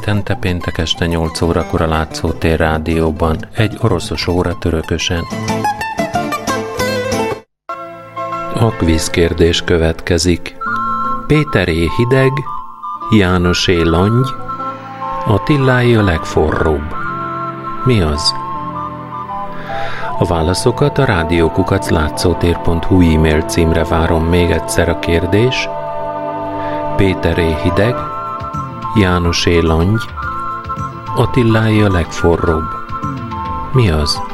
Hetente péntek este 8 órakor a Látszótér rádióban, egy oroszos óra törökösen. A kvízkérdés következik. Péteré hideg, Jánosé langy, Attiláé a legforróbb. Mi az? A válaszokat a rádiókukac látszótér.hu e-mail címre várom még egyszer a kérdés. Péteré hideg, Jánosé langy, Attiláé a legforróbb. Mi az?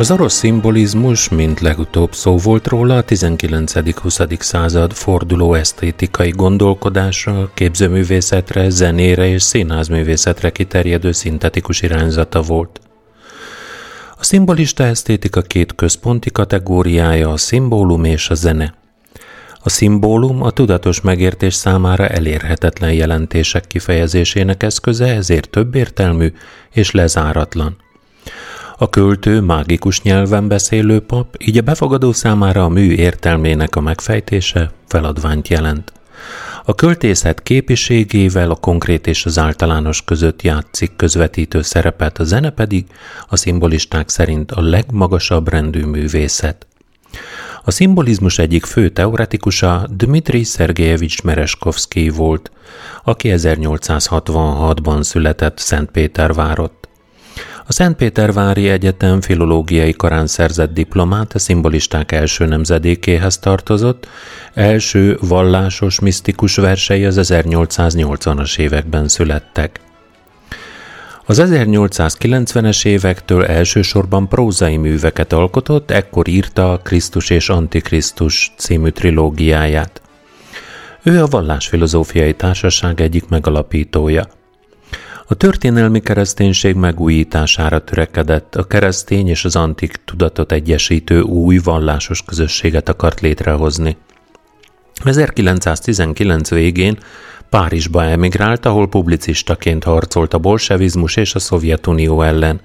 Az orosz szimbolizmus, mint legutóbb szó volt róla, a 19.-20. század forduló esztétikai gondolkodásra, képzőművészetre, zenére és színházművészetre kiterjedő szintetikus irányzata volt. A szimbolista esztétika két központi kategóriája a szimbólum és a zene. A szimbólum a tudatos megértés számára elérhetetlen jelentések kifejezésének eszköze, ezért többértelmű és lezáratlan. A költő mágikus nyelven beszélő pap, így a befogadó számára a mű értelmének a megfejtése feladványt jelent. A költészet képiségével a konkrét és az általános között játszik közvetítő szerepet, a zene pedig a szimbolisták szerint a legmagasabb rendű művészet. A szimbolizmus egyik fő teoretikusa Dmitri Szergejevics Mereskovszki volt, aki 1866-ban született Szentpétervárott. A Szentpétervári Egyetem filológiai karán szerzett diplomát a szimbolisták első nemzedékéhez tartozott, első vallásos, misztikus versei az 1880-as években születtek. Az 1890-es évektől elsősorban prózai műveket alkotott, ekkor írta a Krisztus és Antikrisztus című trilógiáját. Ő a Vallásfilozófiai Társaság egyik megalapítója – a történelmi kereszténység megújítására törekedett, a keresztény és az antik tudatot egyesítő új vallásos közösséget akart létrehozni. 1919 végén Párizsba emigrált, ahol publicistaként harcolt a bolsevizmus és a Szovjetunió ellen.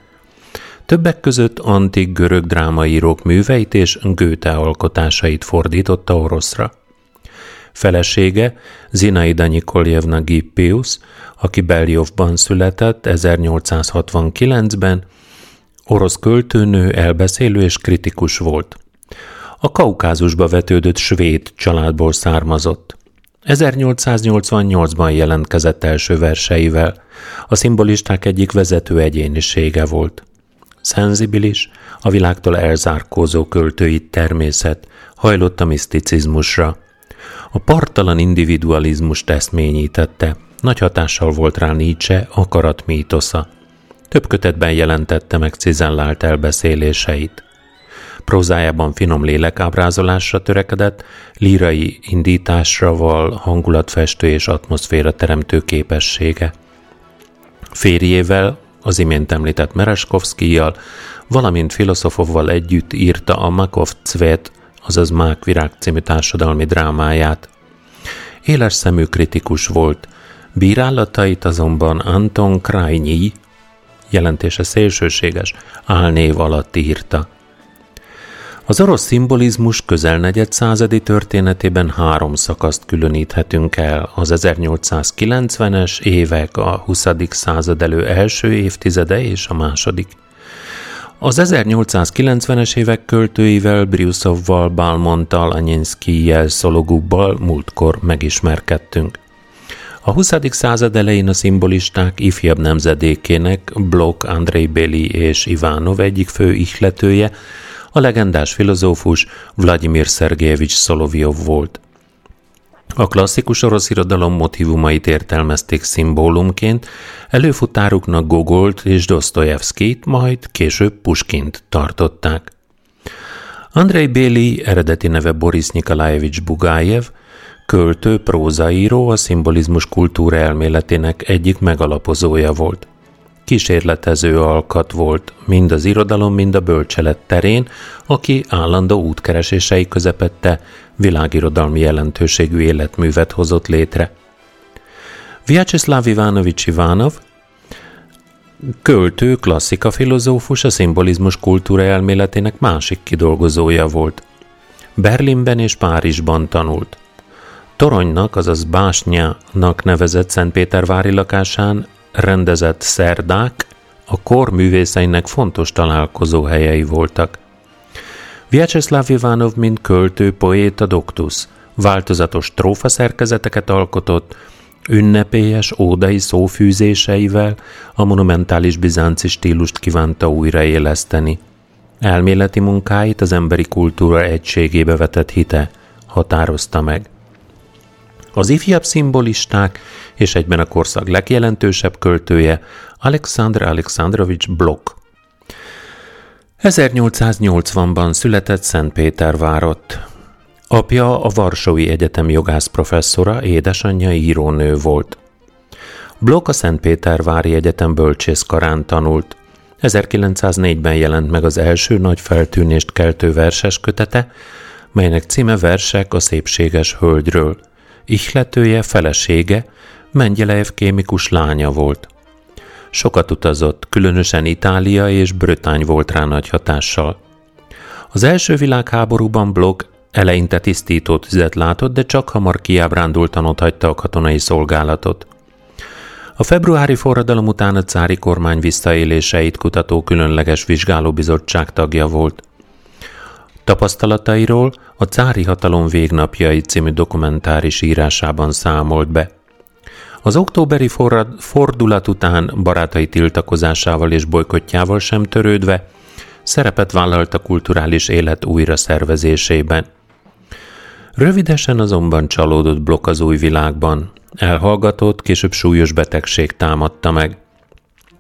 Többek között antik görög drámaírók műveit és Goethe alkotásait fordította oroszra. Felesége, Zinaida Nikoljevna Gippius, aki Beljovban született 1869-ben, orosz költőnő, elbeszélő és kritikus volt. A Kaukázusba vetődött svéd családból származott. 1888-ban jelentkezett első verseivel. A szimbolisták egyik vezető egyénisége volt. Szenzibilis, a világtól elzárkózó költői természet, hajlott a miszticizmusra. A partalan individualizmus teszményítette, nagy hatással volt rá Nietzsche akarat mítosza. Több kötetben jelentette meg cizellált elbeszéléseit. Prózájában finom lélekábrázolásra törekedett, lírai indításra val hangulatfestő és atmoszféra teremtő képessége. Férjével, az imént említett Mereskovszkijjal, valamint filozofovval együtt írta a Makov Cvet, azaz Mák Virág című társadalmi drámáját. Éles szemű kritikus volt, Bírálatait azonban Anton Krajnyi jelentése szélsőséges álnév alatt írta. Az orosz szimbolizmus közel negyed századi történetében három szakaszt különíthetünk el, az 1890-es évek, a 20. század elő első évtizede és a második. Az 1890-es évek költőivel, Briuszovval, Balmonttal, Anyinszkijel, Szologubbal múltkor megismerkedtünk. A 20. század elején a szimbolisták ifjabb nemzedékének Blok, Andrei Beli és Ivánov egyik fő ihletője, a legendás filozófus Vladimir Szergejevics Szolovjov volt. A klasszikus orosz irodalom motivumait értelmezték szimbólumként, előfutáruknak Gogolt és Dostoyevskit, majd később Puskint tartották. Andrei Béli eredeti neve Boris Nikolajevics Bugájev, költő, prózaíró, a szimbolizmus kultúra elméletének egyik megalapozója volt. Kísérletező alkat volt mind az irodalom, mind a bölcselet terén, aki állandó útkeresései közepette világirodalmi jelentőségű életművet hozott létre. Vyacheslav Ivanovics Ivanov költő, klasszika filozófus, a szimbolizmus kultúra elméletének másik kidolgozója volt. Berlinben és Párizsban tanult. Toronynak, azaz Básnyának nevezett Szentpétervári lakásán rendezett szerdák a kor művészeinek fontos találkozó helyei voltak. Vyacheslav Ivanov, mint költő, poéta, doktus, változatos trófa szerkezeteket alkotott, ünnepélyes ódai szófűzéseivel a monumentális bizánci stílust kívánta újraéleszteni. Elméleti munkáit az emberi kultúra egységébe vetett hite határozta meg. Az ifjabb szimbolisták és egyben a korszak legjelentősebb költője Alexander Alexandrovich Blok. 1880-ban született Szentpétervárott. Apja a Varsói Egyetem jogász professzora, édesanyja írónő volt. Blok a Szentpétervári Egyetem bölcsészkarán tanult. 1904-ben jelent meg az első nagy feltűnést keltő verses kötete, melynek címe Versek a szépséges hölgyről. Ihletője, felesége, Mengyelejev kémikus lánya volt. Sokat utazott, különösen Itália és Brötány volt rá nagy hatással. Az első világháborúban Blok eleinte tisztító tüzet látott, de csak hamar kiábrándultan ott hagyta a katonai szolgálatot. A februári forradalom után a cári kormány visszaéléseit kutató különleges vizsgálóbizottság tagja volt. Tapasztalatairól a Cári Hatalom végnapjai című dokumentáris írásában számolt be. Az októberi fordulat után barátai tiltakozásával és bolykottjával sem törődve, szerepet vállalt a kulturális élet újra szervezésében. Rövidesen azonban csalódott blokk az új világban. Elhallgatott, később súlyos betegség támadta meg.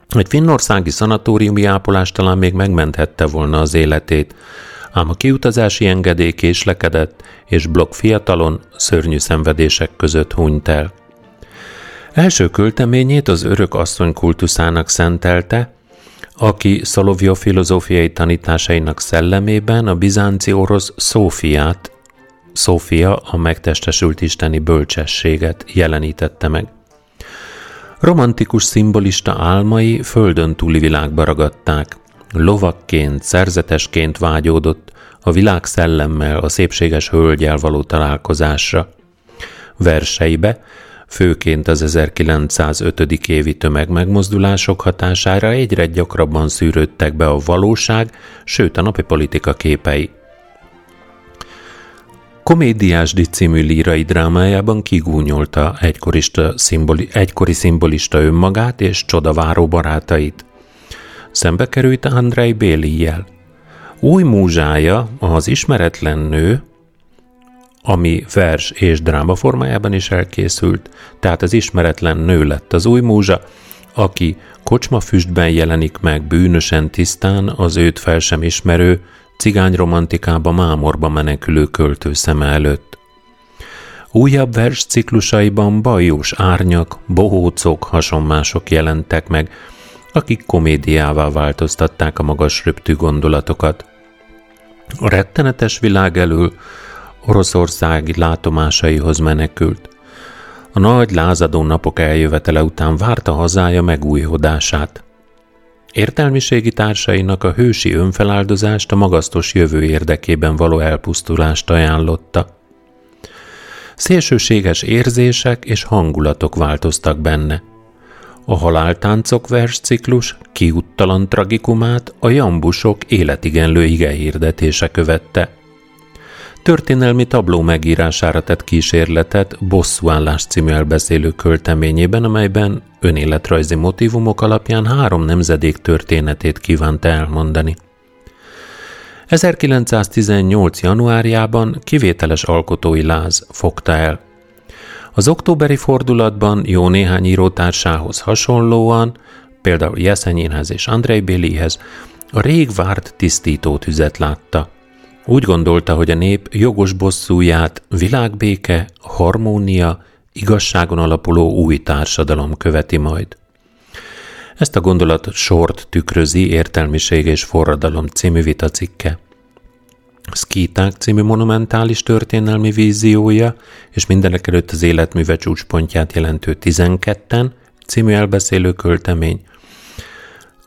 Egy finnországi szanatóriumi ápolás talán még megmenthette volna az életét, ám a kiutazási engedély késlekedett, és blokk fiatalon szörnyű szenvedések között hunyt el. Első költeményét az örök asszony kultuszának szentelte, aki Szolovjó filozófiai tanításainak szellemében a bizánci orosz Szófiát, Szófia a megtestesült isteni bölcsességet jelenítette meg. Romantikus szimbolista álmai földön túli világba ragadták. Lovakként, szerzetesként vágyódott a világ szellemmel, a szépséges hölgyel való találkozásra. Verseibe főként az 1905. évi tömegmegmozdulások hatására egyre gyakrabban szűrődtek be a valóság, sőt a napi politika képei. Komédiásdi című lírai drámájában kigúnyolta egykorista szimboli, egykori szimbolista önmagát és csodaváró barátait. Szembe került Andrei Béliel. Új múzsája, az ismeretlen nő, ami vers és dráma formájában is elkészült, tehát az ismeretlen nő lett az új múzsa, aki kocsmafüstben jelenik meg bűnösen tisztán az őt fel sem ismerő, cigányromantikába mámorba menekülő költő szeme előtt. Újabb vers ciklusaiban bajós árnyak, bohócok, hasonmások jelentek meg, akik komédiává változtatták a magas röptű gondolatokat. A rettenetes világ elől Oroszországi látomásaihoz menekült. A nagy lázadó napok eljövetele után várta hazája megújhodását. Értelmiségi társainak a hősi önfeláldozást a magasztos jövő érdekében való elpusztulást ajánlotta. Szélsőséges érzések és hangulatok változtak benne. A haláltáncok versciklus kiuttalan tragikumát a jambusok életigenlő ige hirdetése követte – történelmi tabló megírására tett kísérletet Bosszúállás című elbeszélő költeményében, amelyben önéletrajzi motivumok alapján három nemzedék történetét kívánta elmondani. 1918. januárjában kivételes alkotói láz fogta el. Az októberi fordulatban jó néhány írótársához hasonlóan, például Jeszenyénhez és Andrei Bélihez, a rég várt tisztító tüzet látta – Úgy gondolta, hogy a nép jogos bosszúját világbéke, harmónia, igazságon alapuló új társadalom követi majd. Ezt a gondolat sort tükrözi Értelmiség és Forradalom című vitacikke. Szkíták című monumentális történelmi víziója, és mindenek előtt az életműve csúcspontját jelentő 12-en című elbeszélő költemény,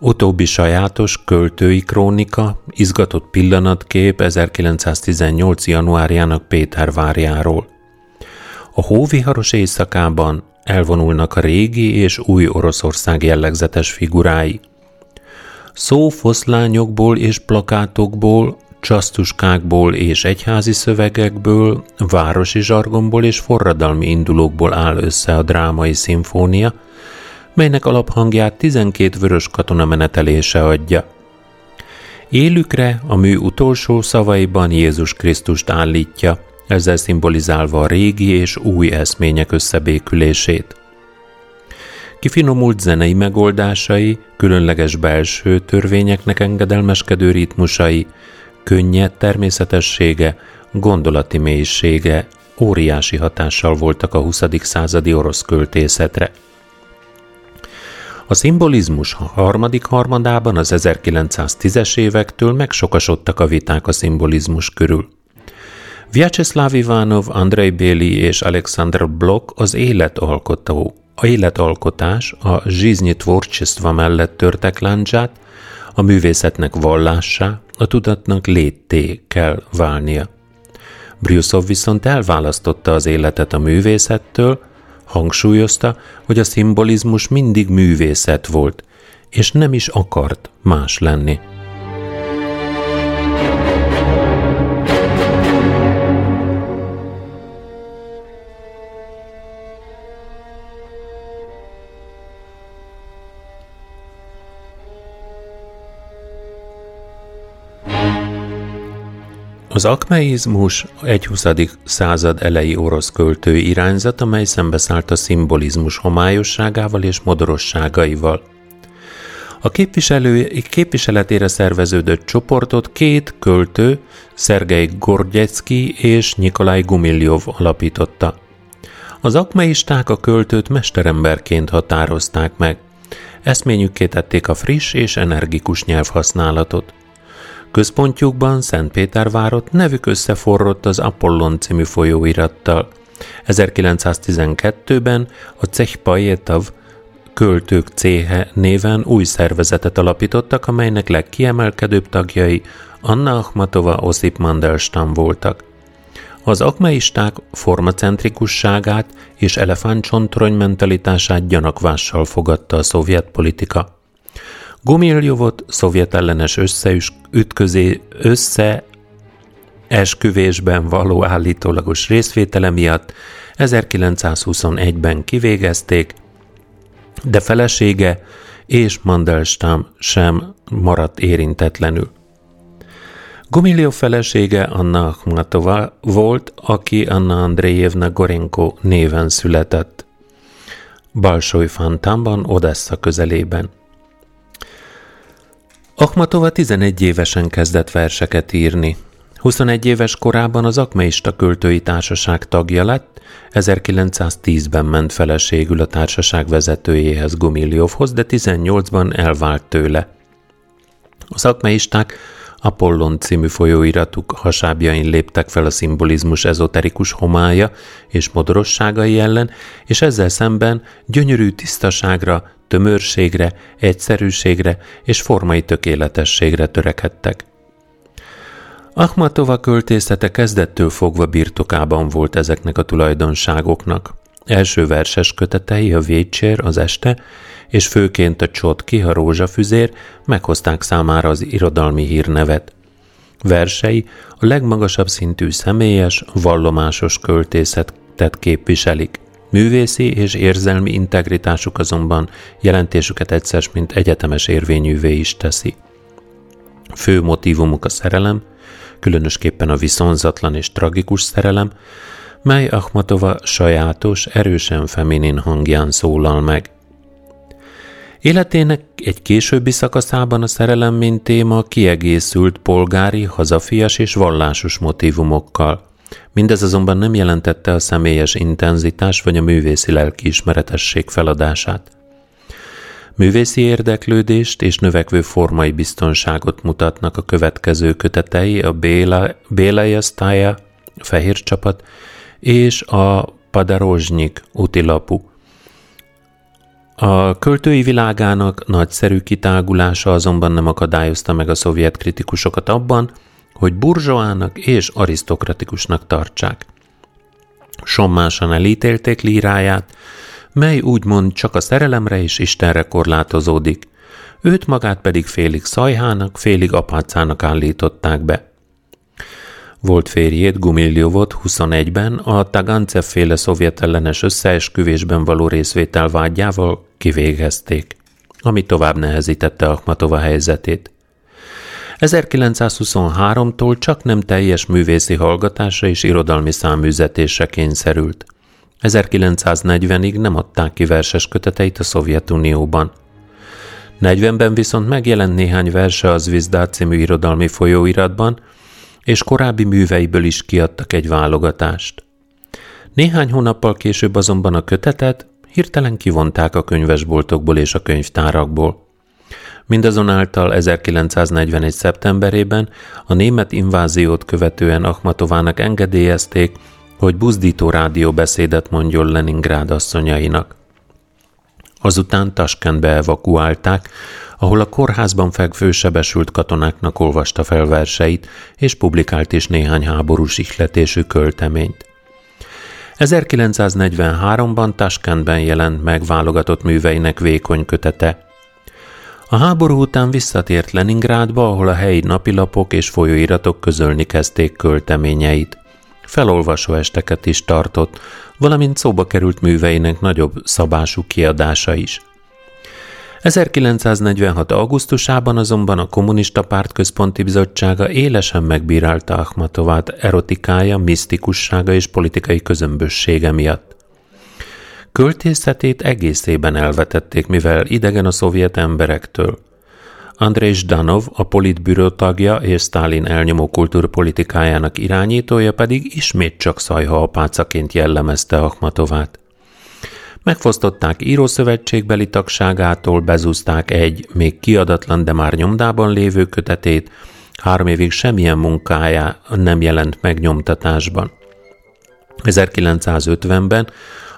Utóbbi sajátos költői krónika, izgatott pillanatkép 1918. januárjának Pétervárjáról. A hóviharos éjszakában elvonulnak a régi és új Oroszország jellegzetes figurái. Szófoszlányokból és plakátokból, csasztuskákból és egyházi szövegekből, városi zsargomból és forradalmi indulókból áll össze a drámai szimfónia, melynek alaphangját 12 vörös katona menetelése adja. Élükre a mű utolsó szavaiban Jézus Krisztust állítja, ezzel szimbolizálva a régi és új eszmények összebékülését. Kifinomult zenei megoldásai, különleges belső törvényeknek engedelmeskedő ritmusai, könnyed természetessége, gondolati mélysége óriási hatással voltak a 20. századi orosz költészetre. A szimbolizmus harmadik harmadában az 1910-es évektől megsokasodtak a viták a szimbolizmus körül. Vyacheslav Ivanov, Andrei Béli és Alexander Blok az életalkotó, a életalkotás, a zsiznyi tvorcsisztva mellett törtek láncsát, a művészetnek vallássá, a tudatnak létté kell válnia. Bryusov viszont elválasztotta az életet a művészettől, Hangsúlyozta, hogy a szimbolizmus mindig művészet volt, és nem is akart más lenni. Az akmeizmus egy 20. század elejé orosz költői irányzat, amely szembeszállt a szimbolizmus homályosságával és modorosságaival. A képviselő, képviseletére szerveződött csoportot két költő, Szergei Gorgyecki és Nikolaj Gumiljov alapította. Az akmeisták a költőt mesteremberként határozták meg. Eszményükké tették a friss és energikus nyelvhasználatot. Központjukban Szentpétervárot nevük összeforrott az Apollon című folyóirattal. 1912-ben a Cech Pajetav költők céhe néven új szervezetet alapítottak, amelynek legkiemelkedőbb tagjai Anna Akhmatova, Osip Mandelstam voltak. Az akmeisták formacentrikusságát és elefántcsontorony mentalitását gyanakvással fogadta a szovjet politika. Gumiljovot szovjet ellenes összeütközé, összeesküvésben való állítólagos részvétele miatt 1921-ben kivégezték, de felesége és Mandelstam sem maradt érintetlenül. Gumiljov felesége Anna Akhmatova volt, aki Anna Andrejevna Gorenko néven született. Balsói Fantánban, Odessa közelében. Akhmatova 11 évesen kezdett verseket írni. 21 éves korában az Akmeista Költői Társaság tagja lett, 1910-ben ment feleségül a társaság vezetőjéhez Gumiljovhoz, de 18-ban elvált tőle. Az akmeisták Apollon című folyóiratuk hasábjain léptek fel a szimbolizmus ezoterikus homája és modorosságai ellen, és ezzel szemben gyönyörű tisztaságra, tömörségre, egyszerűségre és formai tökéletességre törekedtek. Ahmatova költészete kezdettől fogva birtokában volt ezeknek a tulajdonságoknak. Első verses kötetei, a Vécsér, az este, és főként a Csotki, a Rózsafüzér meghozták számára az irodalmi hírnevet. Versei a legmagasabb szintű személyes, vallomásos költészetet képviselik. Művészi és érzelmi integritásuk azonban jelentésüket egyszer, mint egyetemes érvényűvé is teszi. Fő motivumuk a szerelem, különösképpen a viszonzatlan és tragikus szerelem, mely Ahmatova sajátos, erősen feminin hangján szólal meg. Életének egy későbbi szakaszában a szerelem mint téma kiegészült polgári, hazafias és vallásos motivumokkal. Mindez azonban nem jelentette a személyes intenzitás vagy a művészi lelkiismeretesség feladását. Művészi érdeklődést és növekvő formai biztonságot mutatnak a következő kötetei, a Béla, Bélaja Stája, Fehér csapat, és a Padarozsnyik útilapu. A költői világának nagyszerű kitágulása azonban nem akadályozta meg a szovjet kritikusokat abban, hogy burzsóának és arisztokratikusnak tartsák. Sommásan elítélték líráját, mely úgymond csak a szerelemre és Istenre korlátozódik, őt magát pedig félig szajhának, félig apácának állították be. Volt férjét, Gumiljovot 21-ben a Tagancev féle szovjet ellenes összeesküvésben való részvétel vágyával kivégezték, ami tovább nehezítette Akhmatova helyzetét. 1923-tól csak nem teljes művészi hallgatásra és irodalmi száműzetésre kényszerült. 1940-ig nem adták ki verses köteteit a Szovjetunióban. 40-ben viszont megjelent néhány verse az Vizdát című irodalmi folyóiratban, és korábbi műveiből is kiadtak egy válogatást. Néhány hónappal később azonban a kötetet hirtelen kivonták a könyvesboltokból és a könyvtárakból. Mindazonáltal 1941. szeptemberében a német inváziót követően Akhmatovának engedélyezték, hogy buzdító rádióbeszédet mondjon Leningrád asszonyainak. Azután Taskentbe evakuálták, ahol a kórházban fekvő sebesült katonáknak olvasta fel verseit, és publikált is néhány háborús ihletésű költeményt. 1943-ban Taskentben jelent meg válogatott műveinek vékony kötete. A háború után visszatért Leningrádba, ahol a helyi napilapok és folyóiratok közölni kezdték költeményeit. Felolvasó esteket is tartott, valamint szóba került műveinek nagyobb szabású kiadása is. 1946. augusztusában azonban a Kommunista Párt Központi Bizottsága élesen megbírálta Akhmatovát erotikája, misztikussága és politikai közömbössége miatt. Költészetét egészében elvetették, mivel idegen a szovjet emberektől. Andrei Zdanov, a politbüró tagja és Stalin elnyomó kultúrpolitikájának irányítója pedig ismét csak szajha apácaként jellemezte Akhmatovát. Megfosztották írószövetségbeli tagságától, bezúzták egy, még kiadatlan, de már nyomdában lévő kötetét, három évig semmilyen munkája nem jelent meg nyomtatásban. 1950-ben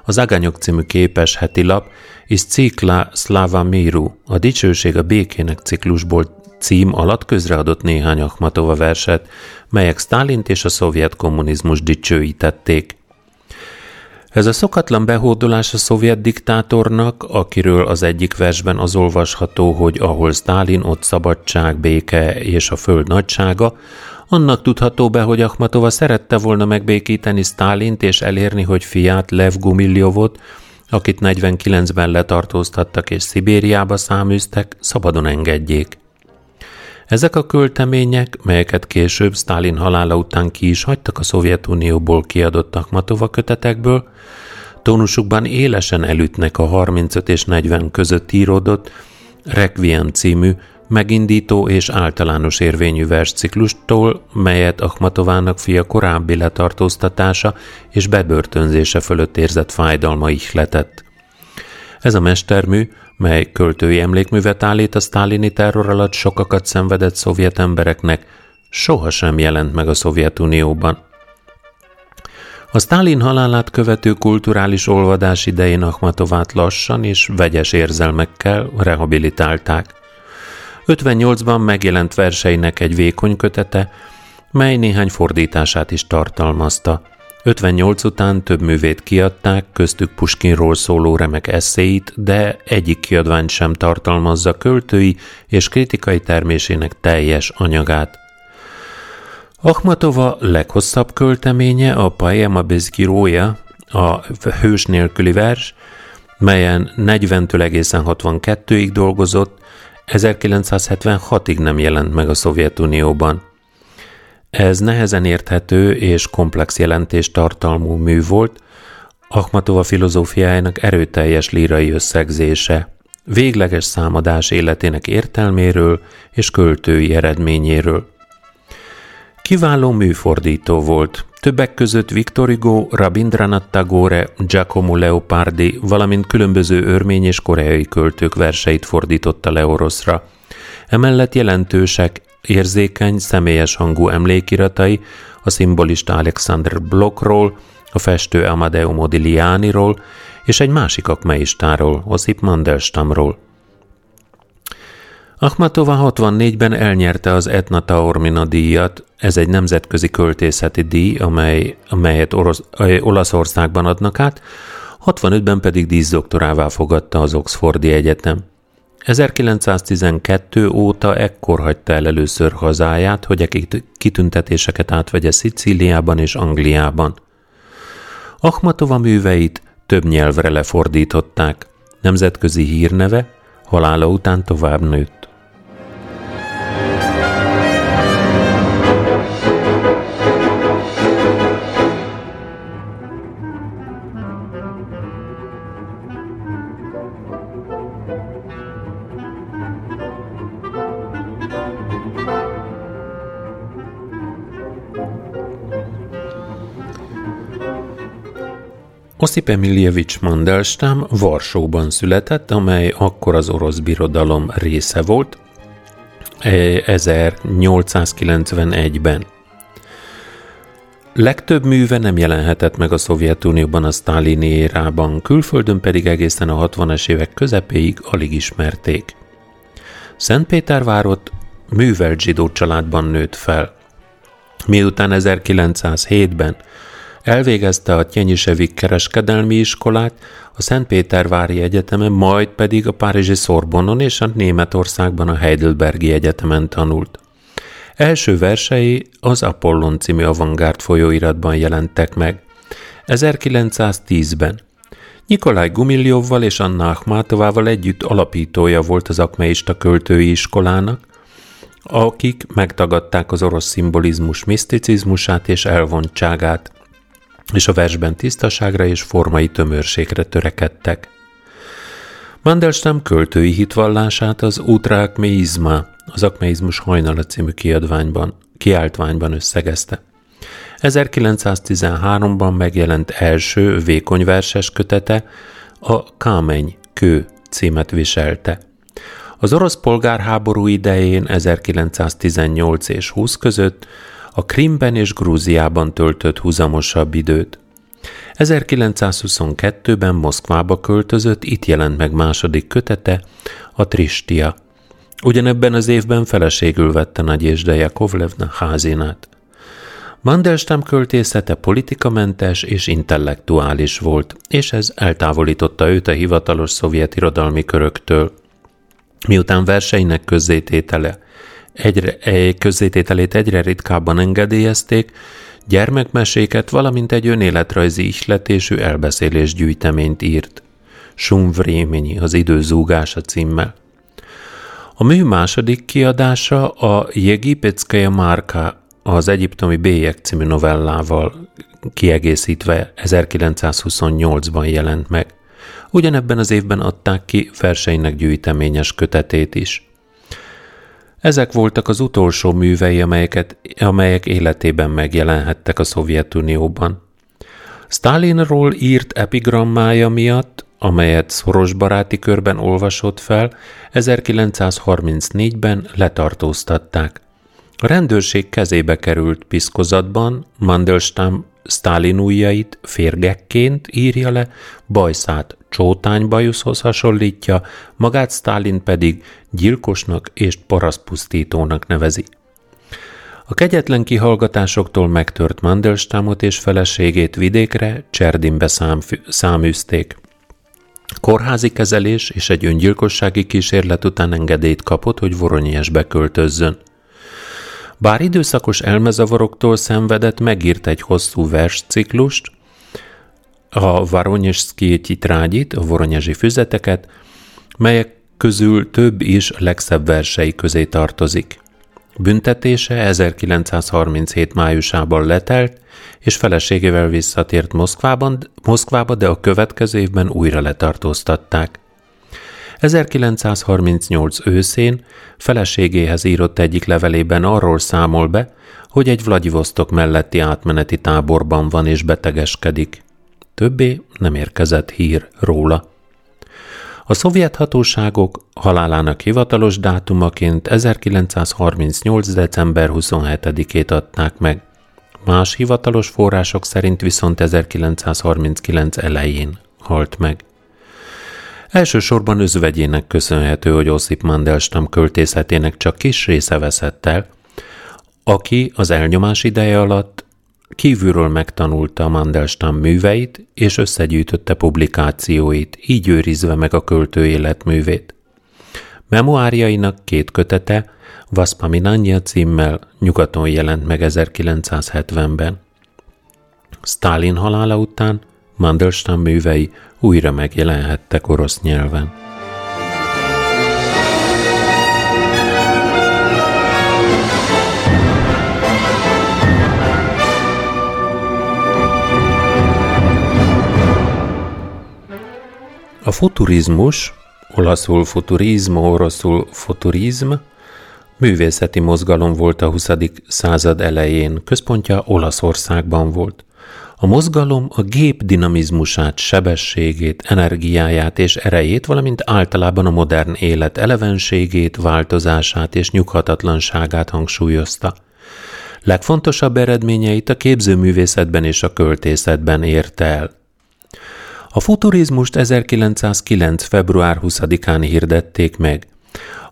az Aganyok című képes heti lap és Cikla Slava Miru, a Dicsőség a békének ciklusból cím alatt közreadott néhány Akhmatova verset, melyek Stálint és a szovjet kommunizmus dicsőítették. Ez a szokatlan behódolás a szovjet diktátornak, akiről az egyik versben az olvasható, hogy ahol Stálin, ott szabadság, béke és a föld nagysága, annak tudható be, hogy Akhmatova szerette volna megbékíteni Stálint és elérni, hogy fiát Lev Gumiljovot, akit 49-ben letartóztattak és Szibériába száműztek, szabadon engedjék. Ezek a költemények, melyeket később Stalin halála után ki is hagytak a Szovjetunióból kiadott Akhmatova kötetekből, tónusukban élesen elütnek a 35 és 40 között íródott Requiem című megindító és általános érvényű versciklustól, melyet Akhmatovának fia korábbi letartóztatása és bebörtönzése fölött érzett fájdalma ihletett. Ez a mestermű, mely költői emlékművet állít a sztálini terror alatt sokakat szenvedett szovjet embereknek, sohasem jelent meg a Szovjetunióban. A Sztálin halálát követő kulturális olvadás idején Akhmatovát lassan és vegyes érzelmekkel rehabilitálták. 58-ban megjelent verseinek egy vékony kötete, mely néhány fordítását is tartalmazta. 58 után több művét kiadták, köztük Puskinról szóló remek eszéit, de egyik kiadvány sem tartalmazza költői és kritikai termésének teljes anyagát. Akhmatova leghosszabb költeménye a Paema Bezgirója, a hős nélküli vers, melyen 40-től egészen 62-ig dolgozott, 1976-ig nem jelent meg a Szovjetunióban. Ez nehezen érthető és komplex jelentés tartalmú mű volt, Akhmatova filozófiájának erőteljes lírai összegzése. végleges számadás életének értelméről és költői eredményéről. Kiváló műfordító volt, többek között Victor Hugo, Rabindranath Tagore, Giacomo Leopardi, valamint különböző örmény és koreai költők verseit fordította le oroszra. Emellett jelentősek, érzékeny, személyes hangú emlékiratai a szimbolista Alexander Blockról, a festő Amadeo Modiglianiról és egy másik akmeistáról, Osip Mandelstamról. Ahmatova 64-ben elnyerte az Etna Taormina díjat, ez egy nemzetközi költészeti díj, amely, amelyet Orosz, Olaszországban adnak át, 65-ben pedig díszdoktorává fogadta az Oxfordi Egyetem. 1912 óta ekkor hagyta el először hazáját, hogy kitüntetéseket átvegye Szicíliában és Angliában. Ahmatova műveit több nyelvre lefordították. Nemzetközi hírneve halála után tovább nőtt. Osip Emiljevics Mandelstam Varsóban született, amely akkor az orosz birodalom része volt, 1891-ben. Legtöbb műve nem jelenhetett meg a Szovjetunióban a sztálini érában, külföldön pedig egészen a 60-es évek közepéig alig ismerték. Szentpétervárot művelt zsidó családban nőtt fel. Miután 1907-ben Elvégezte a Tjenyisevik kereskedelmi iskolát, a Szentpétervári Egyetemen, majd pedig a Párizsi Szorbonon és a Németországban a Heidelbergi Egyetemen tanult. Első versei az Apollon című avantgárd folyóiratban jelentek meg. 1910-ben Nikolaj Gumiljovval és Anna Akhmatovával együtt alapítója volt az akmeista költői iskolának, akik megtagadták az orosz szimbolizmus miszticizmusát és elvontságát és a versben tisztaságra és formai tömörségre törekedtek. Mandelstam költői hitvallását az Utrákmeizma, az Akmeizmus hajnala című kiadványban, kiáltványban összegezte. 1913-ban megjelent első vékony verses kötete a Kámeny, kő címet viselte. Az orosz polgárháború idején 1918 és 20 között a Krimben és Grúziában töltött húzamosabb időt. 1922-ben Moszkvába költözött, itt jelent meg második kötete, a Tristia. Ugyanebben az évben feleségül vette Nagyésde Jakovlevna házinát. Mandelstam költészete politikamentes és intellektuális volt, és ez eltávolította őt a hivatalos szovjet irodalmi köröktől. Miután verseinek közzététele egyre, egy közzétételét egyre ritkábban engedélyezték, gyermekmeséket, valamint egy önéletrajzi ihletésű elbeszélés gyűjteményt írt. Sumvréményi az idő zúgása címmel. A mű második kiadása a Jegipeckaja Márka az egyiptomi Bélyek című novellával kiegészítve 1928-ban jelent meg. Ugyanebben az évben adták ki verseinek gyűjteményes kötetét is. Ezek voltak az utolsó művei, amelyeket, amelyek életében megjelenhettek a Szovjetunióban. Stalinról írt epigrammája miatt, amelyet szoros baráti körben olvasott fel, 1934-ben letartóztatták. A rendőrség kezébe került piszkozatban, Mandelstam Stalin ujjait férgekként írja le, bajszát csótánybajuszhoz hasonlítja, magát Stalin pedig gyilkosnak és paraszpusztítónak nevezi. A kegyetlen kihallgatásoktól megtört Mandelstamot és feleségét vidékre, Cserdinbe száműzték. Kórházi kezelés és egy öngyilkossági kísérlet után engedélyt kapott, hogy Voronyesbe költözzön. Bár időszakos elmezavaroktól szenvedett, megírt egy hosszú versciklust, a Varonyesszki Titrágyit, a voronyezsi füzeteket, melyek közül több is legszebb versei közé tartozik. Büntetése 1937 májusában letelt, és feleségével visszatért Moszkvában, Moszkvába, de a következő évben újra letartóztatták. 1938 őszén feleségéhez írott egyik levelében arról számol be, hogy egy Vladivostok melletti átmeneti táborban van és betegeskedik. Többé nem érkezett hír róla. A szovjet hatóságok halálának hivatalos dátumaként 1938. december 27-ét adták meg. Más hivatalos források szerint viszont 1939 elején halt meg. Elsősorban özvegyének köszönhető, hogy Oszip Mandelstam költészetének csak kis része veszett el, aki az elnyomás ideje alatt kívülről megtanulta Mandelstam műveit és összegyűjtötte publikációit, így őrizve meg a költő életművét. Memoárjainak két kötete Vaspaminanya címmel nyugaton jelent meg 1970-ben. Stalin halála után Mandelstam művei újra megjelenhettek orosz nyelven. A futurizmus, olaszul futurizmo, oroszul futurizm, művészeti mozgalom volt a 20. század elején, központja Olaszországban volt. A mozgalom a gép dinamizmusát, sebességét, energiáját és erejét, valamint általában a modern élet elevenségét, változását és nyughatatlanságát hangsúlyozta. Legfontosabb eredményeit a képzőművészetben és a költészetben érte el. A futurizmust 1909. február 20-án hirdették meg.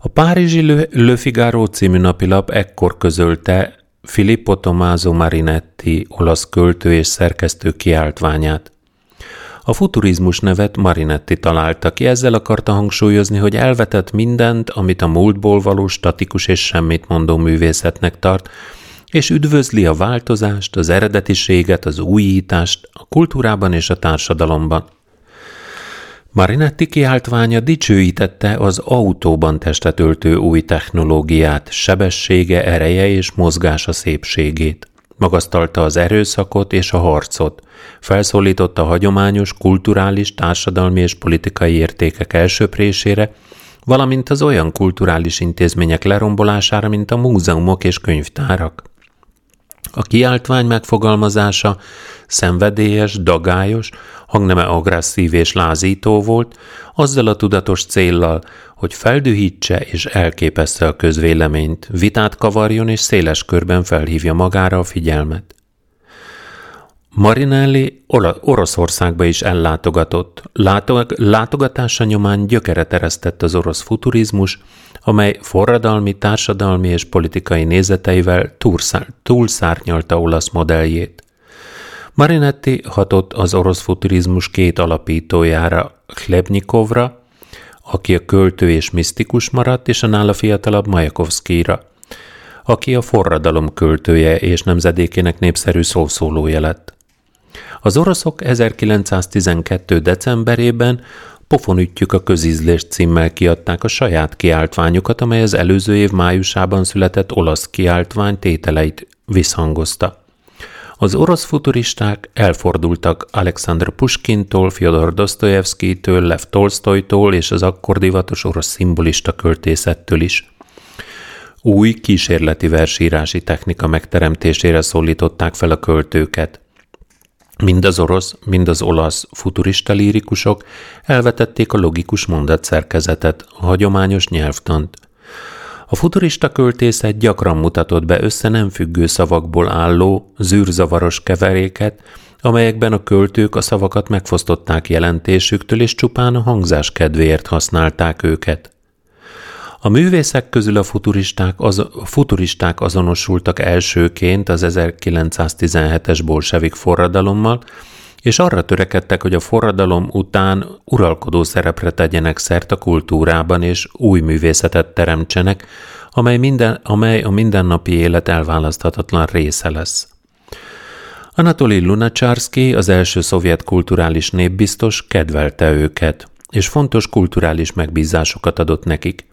A Párizsi Le, Figaro című napilap ekkor közölte Filippo Tommaso Marinetti, olasz költő és szerkesztő kiáltványát. A futurizmus nevet Marinetti találta ki, ezzel akarta hangsúlyozni, hogy elvetett mindent, amit a múltból való statikus és semmit mondó művészetnek tart, és üdvözli a változást, az eredetiséget, az újítást a kultúrában és a társadalomban. Marinetti kiáltványa dicsőítette az autóban testet öltő új technológiát, sebessége, ereje és mozgása szépségét. Magasztalta az erőszakot és a harcot, felszólította a hagyományos, kulturális, társadalmi és politikai értékek elsöprésére, valamint az olyan kulturális intézmények lerombolására, mint a múzeumok és könyvtárak. A kiáltvány megfogalmazása szenvedélyes, dagályos, hangneme agresszív és lázító volt, azzal a tudatos céllal, hogy feldühítse és elképessze a közvéleményt, vitát kavarjon és széles körben felhívja magára a figyelmet. Marinelli Oroszországba is ellátogatott. Látog, látogatása nyomán gyökeret eresztett az orosz futurizmus, amely forradalmi, társadalmi és politikai nézeteivel túlszárnyalta olasz modelljét. Marinetti hatott az orosz futurizmus két alapítójára, Chlebnikovra, aki a költő és misztikus maradt, és a nála fiatalabb Majakovszkira, aki a forradalom költője és nemzedékének népszerű szószólója lett. Az oroszok 1912. decemberében Pofonütjük a közízlés címmel kiadták a saját kiáltványukat, amely az előző év májusában született olasz kiáltvány tételeit visszhangozta. Az orosz futuristák elfordultak Alexander Puskintól, Fyodor Dostoyevsky-től, Lev Tolstoytól és az akkor divatos orosz szimbolista költészettől is. Új kísérleti versírási technika megteremtésére szólították fel a költőket. Mind az orosz, mind az olasz futurista lírikusok elvetették a logikus mondatszerkezetet, a hagyományos nyelvtant. A futurista költészet gyakran mutatott be össze nem függő szavakból álló, zűrzavaros keveréket, amelyekben a költők a szavakat megfosztották jelentésüktől, és csupán a hangzás kedvéért használták őket. A művészek közül a futuristák, az, a futuristák azonosultak elsőként az 1917-es bolsevik forradalommal, és arra törekedtek, hogy a forradalom után uralkodó szerepre tegyenek szert a kultúrában, és új művészetet teremtsenek, amely, minden, amely a mindennapi élet elválaszthatatlan része lesz. Anatoli Lunacsarski, az első szovjet kulturális népbiztos kedvelte őket, és fontos kulturális megbízásokat adott nekik.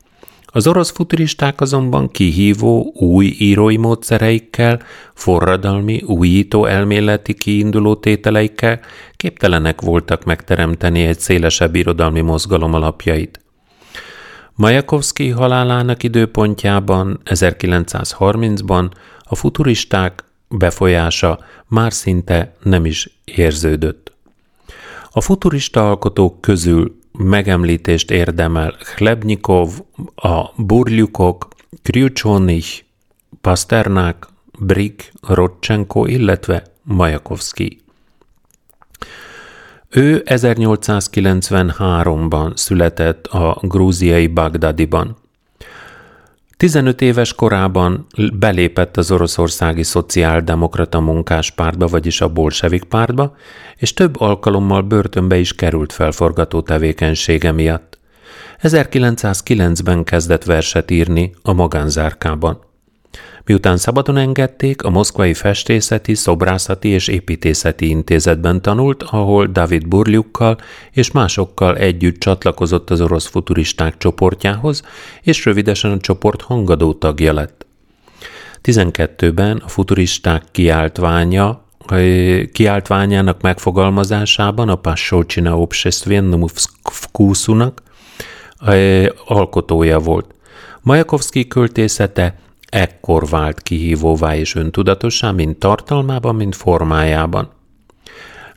Az orosz futuristák azonban kihívó, új írói módszereikkel, forradalmi, újító elméleti kiinduló tételeikkel képtelenek voltak megteremteni egy szélesebb irodalmi mozgalom alapjait. Majakovszki halálának időpontjában 1930-ban a futuristák befolyása már szinte nem is érződött. A futurista alkotók közül megemlítést érdemel Chlebnikov, a Burlyukok, Kryucsonich, Pasternák, Brick, Rodchenko, illetve Majakovszki. Ő 1893-ban született a grúziai Bagdadiban. 15 éves korában belépett az oroszországi szociáldemokrata munkáspártba, vagyis a bolsevik pártba, és több alkalommal börtönbe is került felforgató tevékenysége miatt. 1909-ben kezdett verset írni a magánzárkában. Miután szabadon engedték, a Moszkvai Festészeti, Szobrászati és Építészeti Intézetben tanult, ahol David Burliukkal és másokkal együtt csatlakozott az orosz futuristák csoportjához, és rövidesen a csoport hangadó tagja lett. 12-ben a futuristák kiáltványa kiáltványának megfogalmazásában a Passócsina Obsestvennum Vkusunak alkotója volt. Majakovszki költészete ekkor vált kihívóvá és öntudatossá, mind tartalmában, mind formájában.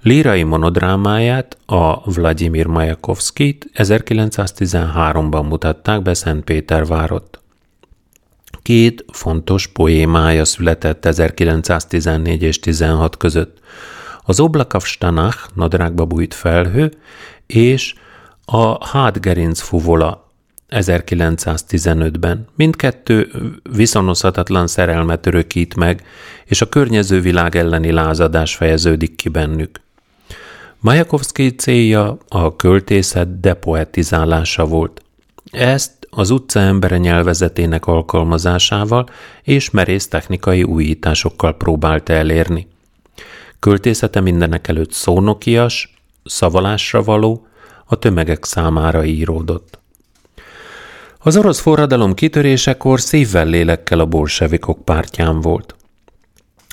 Lírai monodrámáját, a Vladimir Majakovszkit 1913-ban mutatták be Szentpétervárot. Két fontos poémája született 1914 és 16 között. Az Oblakov Stanach, nadrágba bújt felhő, és a Hátgerinc fuvola 1915-ben. Mindkettő viszonozhatatlan szerelmet örökít meg, és a környező világ elleni lázadás fejeződik ki bennük. Majakovszki célja a költészet depoetizálása volt. Ezt az utca embere nyelvezetének alkalmazásával és merész technikai újításokkal próbálta elérni. Költészete mindenek előtt szónokias, szavalásra való, a tömegek számára íródott. Az orosz forradalom kitörésekor szívvel lélekkel a bolsevikok pártján volt.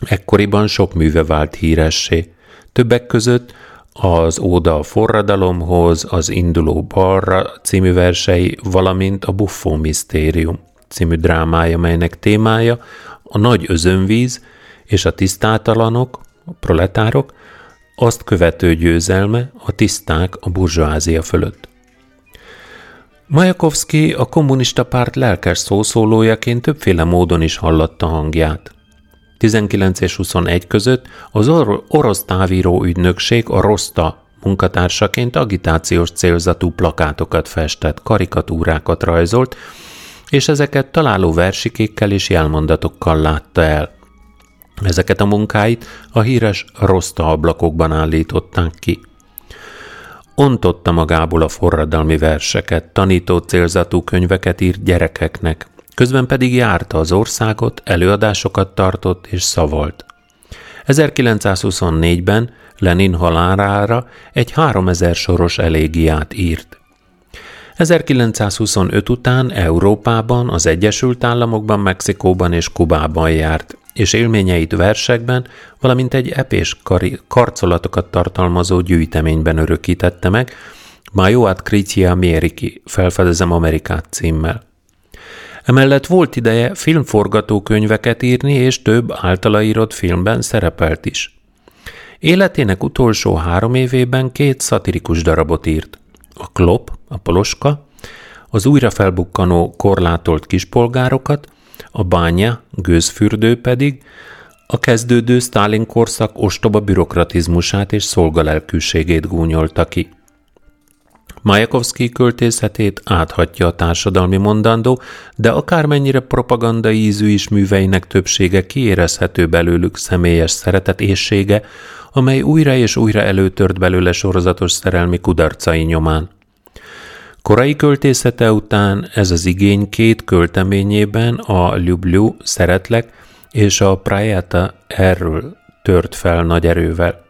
Ekkoriban sok műve vált híressé. Többek között az Óda a forradalomhoz, az Induló balra című versei, valamint a Buffo Misztérium című drámája, melynek témája a nagy özönvíz és a tisztátalanok, a proletárok, azt követő győzelme a tiszták a burzsóázia fölött. Majakovszki a kommunista párt lelkes szószólójaként többféle módon is hallatta hangját. 19 és 21 között az or- orosz távíró ügynökség a Rosta munkatársaként agitációs célzatú plakátokat festett, karikatúrákat rajzolt, és ezeket találó versikékkel és jelmondatokkal látta el. Ezeket a munkáit a híres Rosta ablakokban állították ki. Ontotta magából a forradalmi verseket, tanító célzatú könyveket írt gyerekeknek, közben pedig járta az országot, előadásokat tartott és szavalt. 1924-ben Lenin halálára egy 3000 soros elégiát írt. 1925 után Európában, az Egyesült Államokban, Mexikóban és Kubában járt, és élményeit versekben, valamint egy epés kari- karcolatokat tartalmazó gyűjteményben örökítette meg, Majoat Kritia Mériki, felfedezem Amerikát címmel. Emellett volt ideje filmforgatókönyveket írni, és több általa írott filmben szerepelt is. Életének utolsó három évében két szatirikus darabot írt. A Klop, a Poloska, az újra felbukkanó korlátolt kispolgárokat, a bánya, gőzfürdő pedig a kezdődő Stalin korszak ostoba bürokratizmusát és szolgalelkűségét gúnyolta ki. Majakovszki költészetét áthatja a társadalmi mondandó, de akármennyire propaganda ízű is műveinek többsége kiérezhető belőlük személyes szeretet éssége, amely újra és újra előtört belőle sorozatos szerelmi kudarcai nyomán. Korai költészete után ez az igény két költeményében a Lubliu Szeretlek és a Prajata erről tört fel nagy erővel.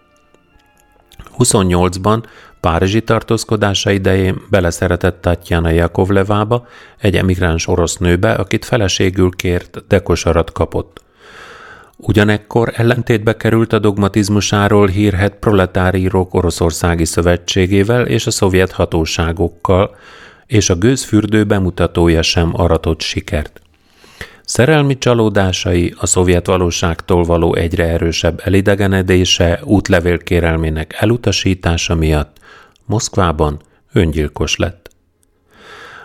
28-ban Párizsi tartózkodása idején beleszeretett Tatjana Jakovlevába, egy emigráns orosz nőbe, akit feleségül kért, de kosarat kapott. Ugyanekkor ellentétbe került a dogmatizmusáról hírhet proletárírók Oroszországi Szövetségével és a szovjet hatóságokkal, és a gőzfürdő bemutatója sem aratott sikert. Szerelmi csalódásai, a szovjet valóságtól való egyre erősebb elidegenedése, útlevélkérelmének elutasítása miatt Moszkvában öngyilkos lett.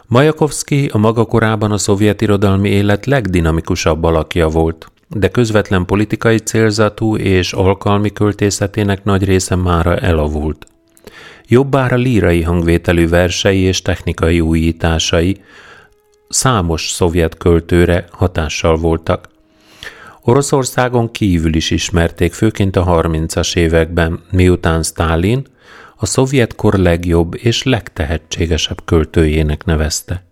Majakovszki a maga korában a szovjet irodalmi élet legdinamikusabb alakja volt, de közvetlen politikai célzatú és alkalmi költészetének nagy része mára elavult. Jobbára lírai hangvételű versei és technikai újításai számos szovjet költőre hatással voltak. Oroszországon kívül is ismerték, főként a 30-as években, miután Stalin a szovjet kor legjobb és legtehetségesebb költőjének nevezte.